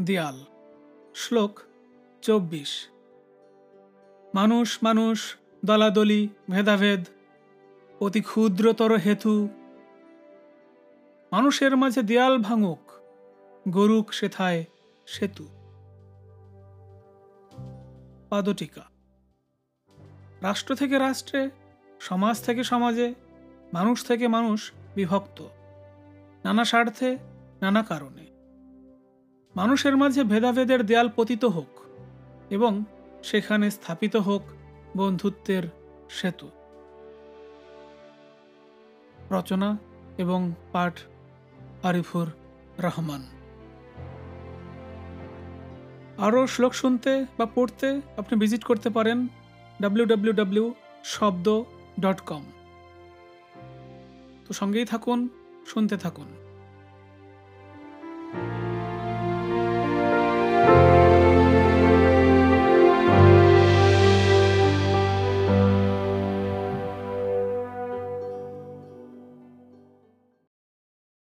দেয়াল। শ্লোক চব্বিশ। মানুষ মানুষ, দলাদলি, ভেদাভেদ, অতি ক্ষুদ্রতর হেতু। মানুষের মাঝে দেয়াল ভাঙুক গরুক সেথায় সেতু। পাদটিকা। রাষ্ট্র থেকে রাষ্ট্রে, সমাজ থেকে সমাজে, মানুষ থেকে মানুষ বিভক্ত। নানা স্বার্থে, নানা কারণে। মানুষের মাঝে ভেদাভেদের দেয়াল পতিত হোক এবং সেখানে স্থাপিত হোক বন্ধুত্বের সেতু। রচনা এবং পাঠ আরিফুর রহমান। আরও শ্লোক শুনতে বা পড়তে আপনি ভিজিট করতে পারেন ডাব্লিউ শব্দ ডট কম। তো সঙ্গেই থাকুন, শুনতে থাকুন।